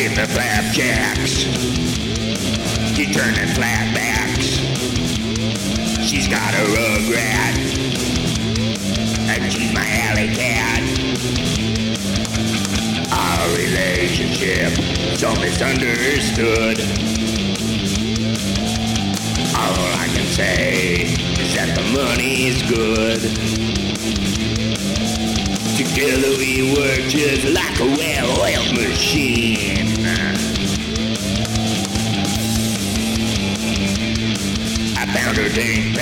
in the flapjacks. She turning flatbacks. She's got a rugrat. And she's my alley cat. Our relationship, so misunderstood. All I can say is that the money's good. Together we work just like a well-oiled machine. Her dink.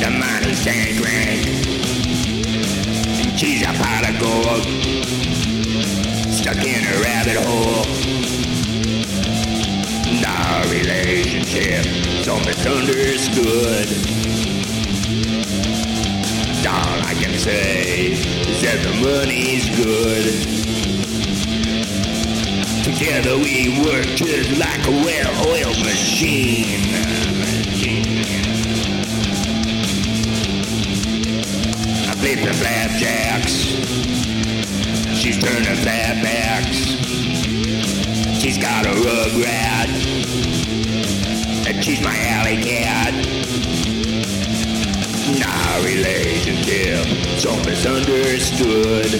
The money's tank rank. She's a pot of gold. Stuck in a rabbit hole. Our relationship so misunderstood. All I can say is that the money's good. Together we work just like a well-oiled machine. The flapjacks. She's turning flatbacks. She's got a rugrat. And she's my alley cat. Our relationship so misunderstood.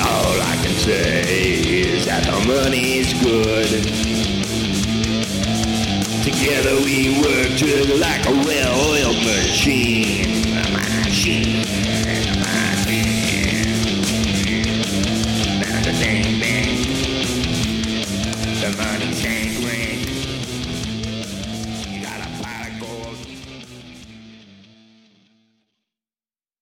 All I can say is that the money's good. Together we work just like a well-oiled machine. A machine. Machine. Bang, bang, bang. The money's angry.